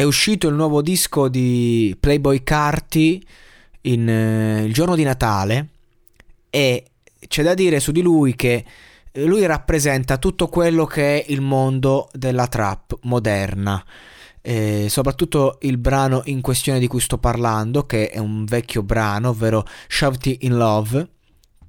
È uscito il nuovo disco di Playboy Carti in, eh, il giorno di Natale e c'è da dire su di lui che lui rappresenta tutto quello che è il mondo della trap moderna. Eh, soprattutto il brano in questione di cui sto parlando, che è un vecchio brano, ovvero Shoved in Love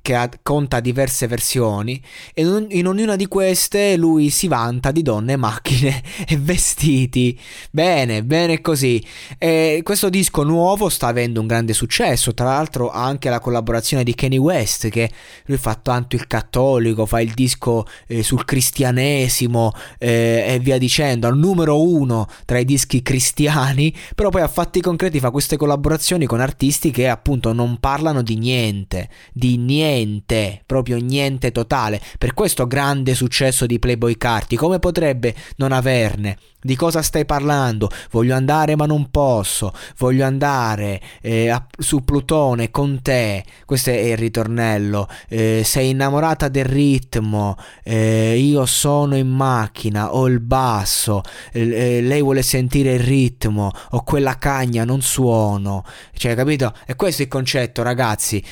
che ha, conta diverse versioni e in ognuna di queste lui si vanta di donne, macchine e vestiti. Bene, bene così. E questo disco nuovo sta avendo un grande successo, tra l'altro ha anche la collaborazione di Kanye West che lui fa tanto il cattolico, fa il disco eh, sul cristianesimo eh, e via dicendo, al numero uno tra i dischi cristiani, però poi a fatti concreti fa queste collaborazioni con artisti che appunto non parlano di niente, di niente niente, proprio niente totale. Per questo grande successo di Playboy Carti, come potrebbe non averne? Di cosa stai parlando? Voglio andare ma non posso. Voglio andare eh, a, su Plutone con te. Questo è il ritornello. Eh, sei innamorata del ritmo. Eh, io sono in macchina. Ho il basso. Eh, lei vuole sentire il ritmo. Ho quella cagna, non suono. Cioè, capito? E questo è il concetto, ragazzi.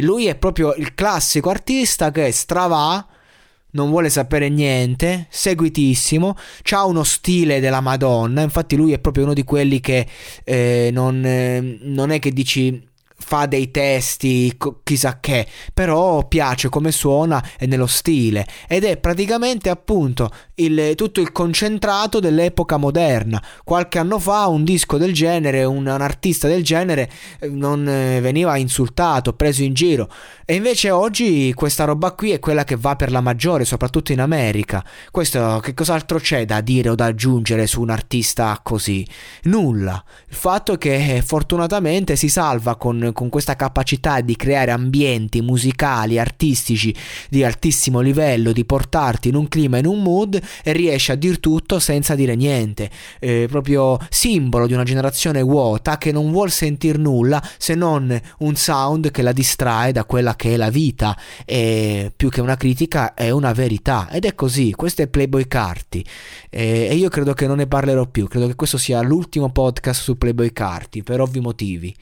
lui è proprio il classico artista che strava non vuole sapere niente, seguitissimo, ha uno stile della Madonna, infatti lui è proprio uno di quelli che eh, non, eh, non è che dici fa dei testi chissà che, però piace come suona e nello stile ed è praticamente appunto il, tutto il concentrato dell'epoca moderna. Qualche anno fa un disco del genere, un, un artista del genere eh, non eh, veniva insultato, preso in giro e invece oggi questa roba qui è quella che va per la maggiore, soprattutto in America. Questo che cos'altro c'è da dire o da aggiungere su un artista così? Nulla. Il fatto è che fortunatamente si salva con con, questa capacità di creare ambienti musicali, artistici di altissimo livello, di portarti in un clima, in un mood e riesce a dir tutto senza dire niente. Eh, proprio simbolo di una generazione vuota che non vuol sentire nulla se non un sound che la distrae da quella che è la vita e più che una critica è una verità ed è così, questo è Playboy Carti e io credo che non ne parlerò più, credo che questo sia l'ultimo podcast su Playboy Carti per ovvi motivi.